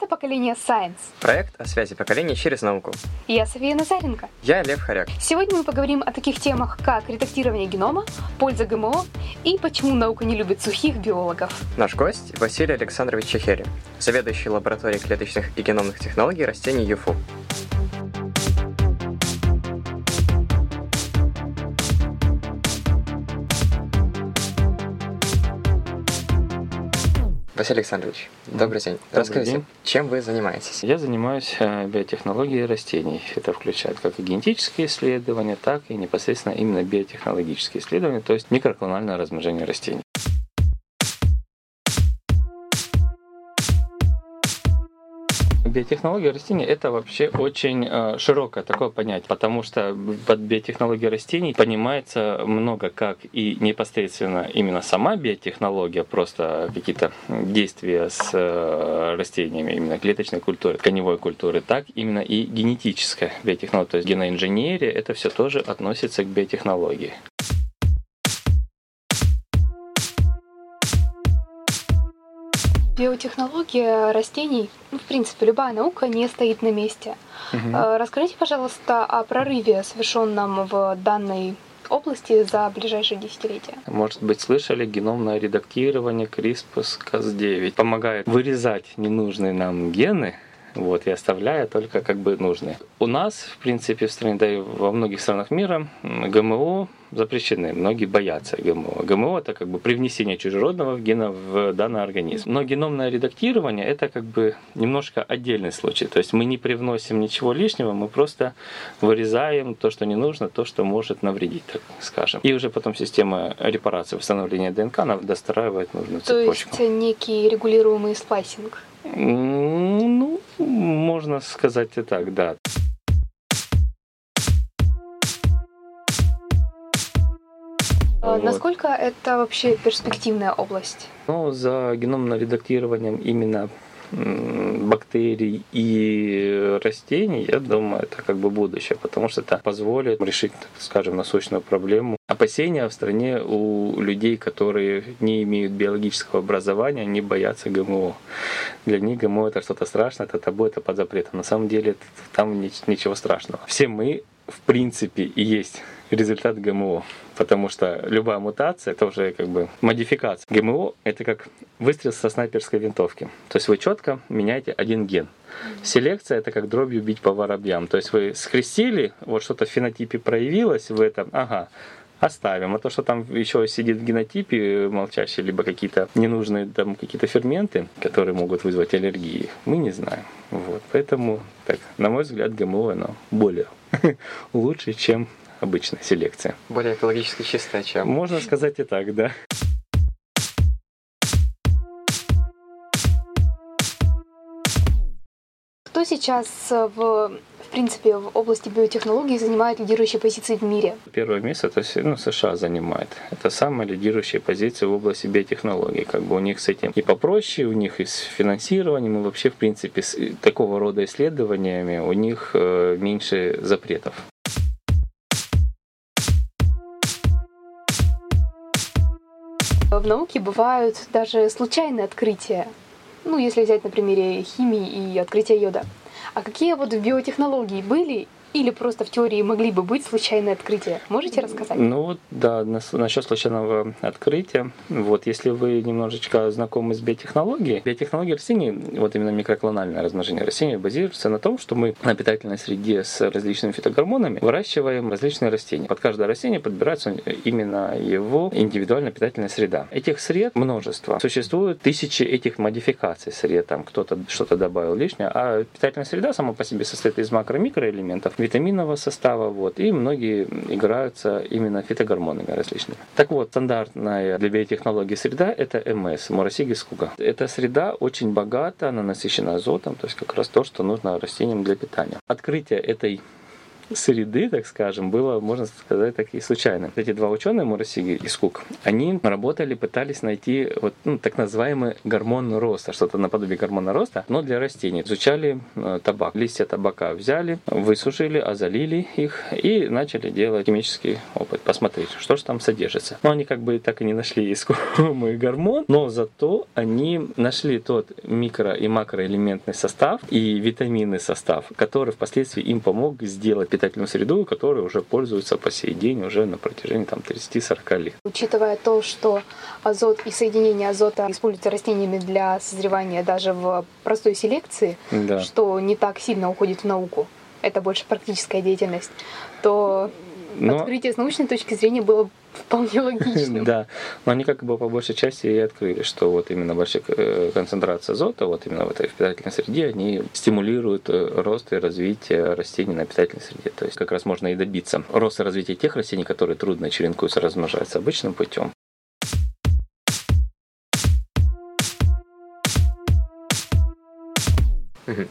Это «Поколение Science». Проект о связи поколений через науку. Я София Назаренко. Я Лев Хоряк. Сегодня мы поговорим о таких темах, как редактирование генома, польза ГМО и почему наука не любит сухих биологов. Наш гость Василий Александрович Чехери, заведующий лабораторией клеточных и геномных технологий растений ЮФУ. Василий Александрович, добрый день. Добрый Расскажите, день. чем вы занимаетесь? Я занимаюсь э, биотехнологией растений. Это включает как и генетические исследования, так и непосредственно именно биотехнологические исследования, то есть микроклональное размножение растений. Биотехнология растений это вообще очень э, широкое такое понятие, потому что под биотехнологией растений понимается много как и непосредственно именно сама биотехнология, просто какие-то действия с э, растениями, именно клеточной культуры, тканевой культуры, так именно и генетическая биотехнология, то есть геноинженерия, это все тоже относится к биотехнологии. Биотехнология растений, ну, в принципе, любая наука не стоит на месте. Э, Расскажите, пожалуйста, о прорыве, совершенном в данной области за ближайшие десятилетия. Может быть, слышали геномное редактирование CRISPR-Cas9. Помогает вырезать ненужные нам гены, вот, и оставляя только как бы нужные. У нас, в принципе, в стране, да и во многих странах мира ГМО запрещены. Многие боятся ГМО. ГМО это как бы привнесение чужеродного гена в данный организм. Но геномное редактирование это как бы немножко отдельный случай. То есть мы не привносим ничего лишнего, мы просто вырезаем то, что не нужно, то, что может навредить, так скажем. И уже потом система репарации, восстановления ДНК она достраивает нужную То цепочку. есть некий регулируемый сплайсинг. Ну, можно сказать и так, да. Э, Вот. Насколько это вообще перспективная область? Но за геномным редактированием именно бактерий и растений, я думаю, это как бы будущее, потому что это позволит решить, так скажем, насущную проблему. Опасения в стране у людей, которые не имеют биологического образования, не боятся ГМО. Для них ГМО это что-то страшное, это табу, это под запретом. На самом деле там ни- ничего страшного. Все мы, в принципе, и есть результат ГМО. Потому что любая мутация это уже как бы модификация. ГМО это как выстрел со снайперской винтовки. То есть вы четко меняете один ген. Селекция это как дробью бить по воробьям. То есть вы скрестили, вот что-то в фенотипе проявилось в этом, ага, оставим. А то, что там еще сидит в генотипе молчащие, либо какие-то ненужные там какие-то ферменты, которые могут вызвать аллергии, мы не знаем. Вот. Поэтому, так, на мой взгляд, ГМО оно более лучше, чем обычная селекция. Более экологически чистая, чем... Можно сказать и так, да. Кто сейчас э, в, в принципе в области биотехнологий занимает лидирующие позиции в мире? Первое место это ну, США занимает. Это самая лидирующая позиция в области биотехнологий. Как бы у них с этим и попроще, у них и с финансированием, и вообще, в принципе, с такого рода исследованиями у них э, меньше запретов. В науке бывают даже случайные открытия. Ну, если взять на примере химии и открытия йода. А какие вот биотехнологии были или просто в теории могли бы быть случайные открытия? Можете рассказать? Ну вот, да, нас- насчет случайного открытия. Вот, если вы немножечко знакомы с биотехнологией, биотехнология растений, вот именно микроклональное размножение растений, базируется на том, что мы на питательной среде с различными фитогормонами выращиваем различные растения. Под каждое растение подбирается именно его индивидуальная питательная среда. Этих сред множество. Существует тысячи этих модификаций сред, там кто-то что-то добавил лишнее, а питательная среда сама по себе состоит из макро- и микроэлементов, витаминного состава, вот, и многие играются именно фитогормонами различными. Так вот, стандартная для биотехнологии среда – это МС, Мурасиги скуга. Эта среда очень богата, она насыщена азотом, то есть как раз то, что нужно растениям для питания. Открытие этой среды, так скажем, было, можно сказать, так и случайно. Эти два ученые, Мурасиги и Скук, они работали, пытались найти вот, ну, так называемый гормон роста, что-то наподобие гормона роста, но для растений. Изучали э, табак. Листья табака взяли, высушили, озалили их и начали делать химический опыт, посмотреть, что же там содержится. Но они как бы так и не нашли искомый гормон, но зато они нашли тот микро- и макроэлементный состав и витаминный состав, который впоследствии им помог сделать питательную среду, которой уже пользуются по сей день уже на протяжении там, 30-40 лет. Учитывая то, что азот и соединение азота используются растениями для созревания даже в простой селекции, Да. что не так сильно уходит в науку, это больше практическая деятельность, то Но- открытие с научной точки зрения было вполне логичным. Да, но они как бы по большей части и открыли, что вот именно большая э, концентрация азота, вот именно в этой питательной среде, они стимулируют э, рост и развитие растений на питательной среде. То есть как раз можно и добиться роста и развития тех растений, которые трудно черенкуются, размножаются обычным путем.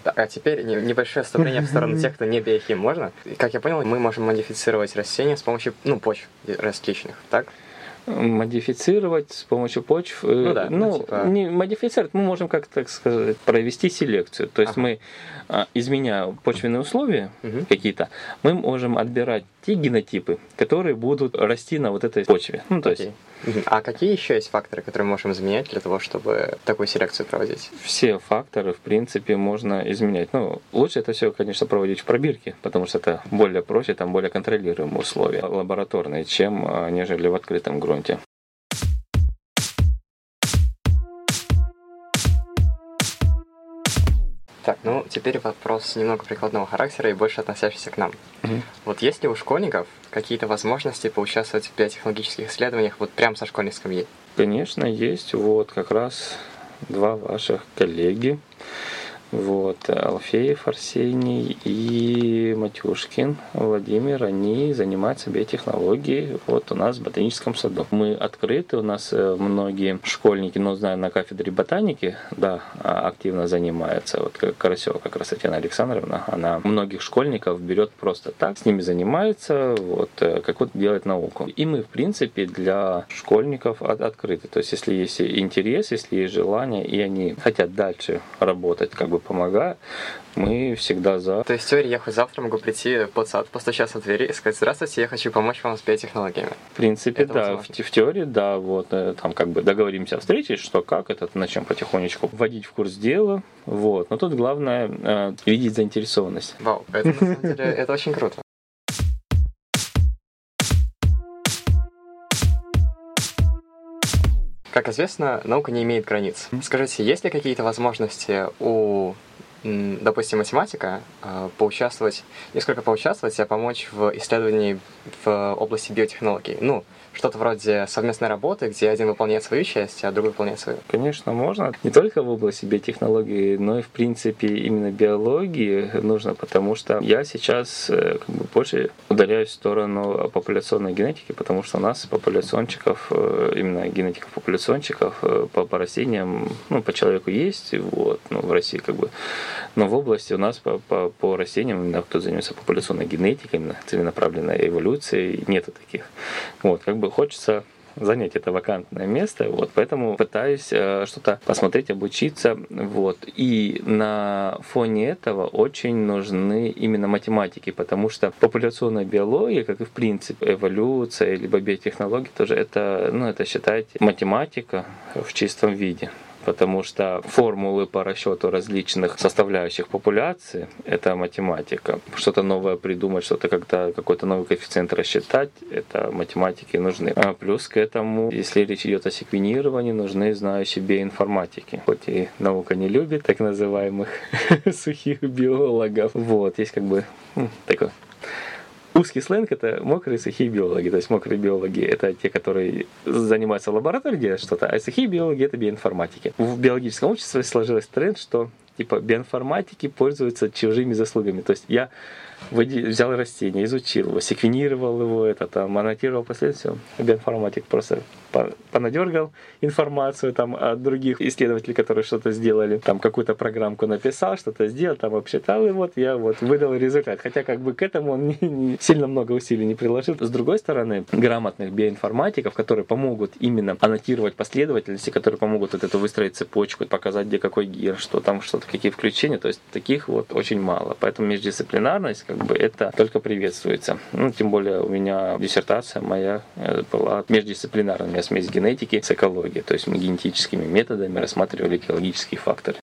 А теперь не- небольшое вступление в сторону тех, кто не биохим. Можно? Как я понял, мы можем модифицировать растения с помощью, ну, почв различных, так? Модифицировать с помощью почв. э, Ну да, ну, типа- не модифицировать, мы можем, как так сказать, провести селекцию. То есть Ага. мы, а, изменяя почвенные условия Мгм. какие-то, мы можем отбирать те генотипы, которые будут расти на вот этой почве. Ну, то есть Окей. Мгм. А какие еще есть факторы, которые мы можем изменять для того, чтобы такую селекцию проводить? все факторы, в принципе, можно изменять. Ну, лучше это все, конечно, проводить в пробирке, потому что это более проще, там более контролируемые условия лабораторные, чем а, нежели в открытом грунте. Так, ну теперь вопрос немного прикладного характера и больше относящийся к нам. Мгм. Вот есть ли у школьников какие-то возможности поучаствовать в биотехнологических исследованиях вот прямо со школьной скамьи? Конечно, есть вот как раз два ваших коллеги. Вот, Алфеев Арсений и Матюшкин Владимир, они занимаются биотехнологией вот у нас в ботаническом саду. Мы открыты, у нас э, многие школьники, ну, знаю, на кафедре ботаники, да, а, активно занимаются. Вот Карасева как раз Татьяна Александровна, она многих школьников берет просто так, с ними занимается, вот, э, как вот делает науку. И мы, в принципе, для школьников от- открыты. То есть, если есть интерес, если есть желание, и они хотят дальше работать, как бы помогая, мы всегда за. То есть в теории я хоть завтра могу прийти под сад, постучаться в двери и сказать «Здравствуйте, я хочу помочь вам с биотехнологиями». В принципе, Это да, в, возможно. в теории, да, вот, э, там как бы договоримся встретить, что как, это начнем потихонечку вводить в курс дела, вот. Но тут главное э, видеть заинтересованность. Вау, это на самом деле это очень круто. Как известно, наука не имеет границ. Скажите, есть ли какие-то возможности у, допустим, математика э, поучаствовать, не сколько поучаствовать, а помочь в исследовании в области биотехнологий? Ну, что-то вроде совместной работы, где один выполняет свою часть, а другой выполняет свою. Конечно, можно. Не только в области биотехнологии, но и в принципе именно биологии нужно, потому что я сейчас э, как бы больше удаляюсь в сторону популяционной генетики, потому что у нас популяциончиков, э, именно генетиков популяциончиков э, по, по растениям, ну, по человеку есть, вот, ну, в России как бы, но в области у нас по, по, по растениям, именно кто занимается популяционной генетикой, именно целенаправленной эволюцией, нету таких. Вот, как бы хочется занять это вакантное место, вот, поэтому пытаюсь э, что-то посмотреть, обучиться, вот, и на фоне этого очень нужны именно математики, потому что популяционная биология, как и в принципе эволюция, либо биотехнология, тоже это, ну, это считайте математика в чистом виде потому что формулы по расчету различных составляющих популяции — это математика. Что-то новое придумать, что-то как-то какой-то новый коэффициент рассчитать — это математики нужны. А плюс к этому, если речь идет о секвенировании, нужны знающие биоинформатики. Хоть и наука не любит так называемых сухих биологов. Вот, есть как бы такой Узкий сленг это мокрые сухие биологи. То есть мокрые биологи это те, которые занимаются в лаборатории, делают что-то, а сухие биологи это биоинформатики. В биологическом обществе сложилась тренд, что типа биоинформатики пользуются чужими заслугами. То есть я взял растение, изучил его, секвенировал его, это там, аннотировал последствия. Биоинформатик просто понадергал информацию там от других исследователей, которые что-то сделали, там какую-то программку написал, что-то сделал, там обсчитал, и вот я вот выдал результат. Хотя как бы к этому он не, не, сильно много усилий не приложил. С другой стороны, грамотных биоинформатиков, которые помогут именно аннотировать последовательности, которые помогут вот эту выстроить цепочку, показать, где какой гир, что там, что-то, какие включения, то есть таких вот очень мало. Поэтому междисциплинарность, как бы, это только приветствуется. Ну, тем более у меня диссертация моя э, была междисциплинарная смесь генетики с экологией. То есть мы генетическими методами рассматривали экологические факторы.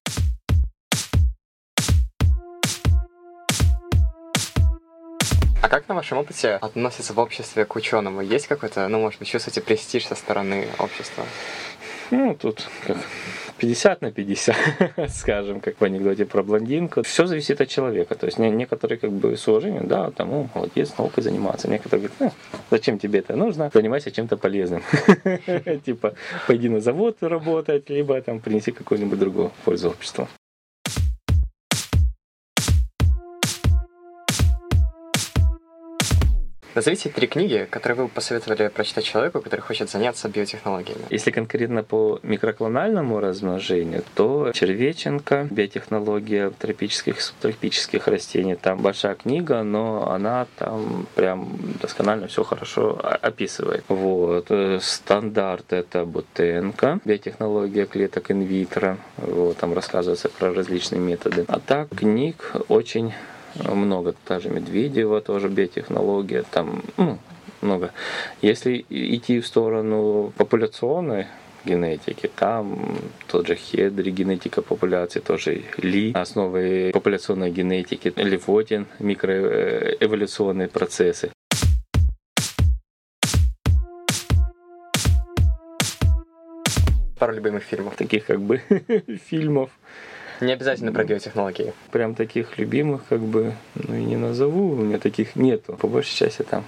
А как на вашем опыте относятся в обществе к ученому? Есть какой-то, ну, может быть, чувствуете престиж со стороны общества? Ну, тут как 50 на 50, скажем, как в анекдоте про блондинку. Все зависит от человека. То есть некоторые как бы с уважением, да, там, ну, молодец, наукой заниматься. Некоторые говорят, ну, зачем тебе это нужно? Занимайся чем-то полезным. Типа, пойди на завод работать, либо там принеси какую-нибудь другую пользу обществу. Назовите три книги, которые вы бы посоветовали прочитать человеку, который хочет заняться биотехнологиями. Если конкретно по микроклональному размножению, то Червеченко, биотехнология тропических и субтропических растений. Там большая книга, но она там прям досконально все хорошо описывает. Вот. Э, стандарт это Бутенко, биотехнология клеток инвитро. Вот. Там рассказывается про различные методы. А так книг очень много, та же Медведева, тоже биотехнология, там ну, много. Если идти в сторону популяционной генетики. Там тот же Хедри, генетика популяции, тоже Ли, основы популяционной генетики, Левотин, микроэволюционные процессы. Пару любимых фильмов. Таких как бы фильмов. Не обязательно про биотехнологии. Прям таких любимых как бы, ну и не назову, у меня таких нету. По большей части там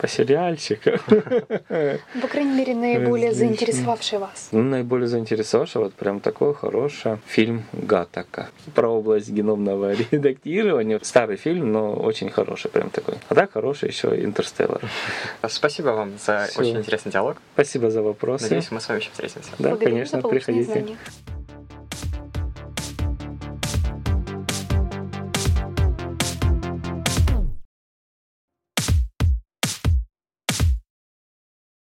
по сериальчикам. По крайней мере, наиболее заинтересовавший вас. Ну, наиболее заинтересовавший, вот прям такой хороший фильм Гатака. Про область геномного редактирования. Старый фильм, но очень хороший, прям такой. А так хороший еще Интерстеллар. Спасибо вам за очень интересный диалог. Спасибо за вопросы. Надеюсь, мы с вами еще встретимся. Да, конечно, приходите. Знания.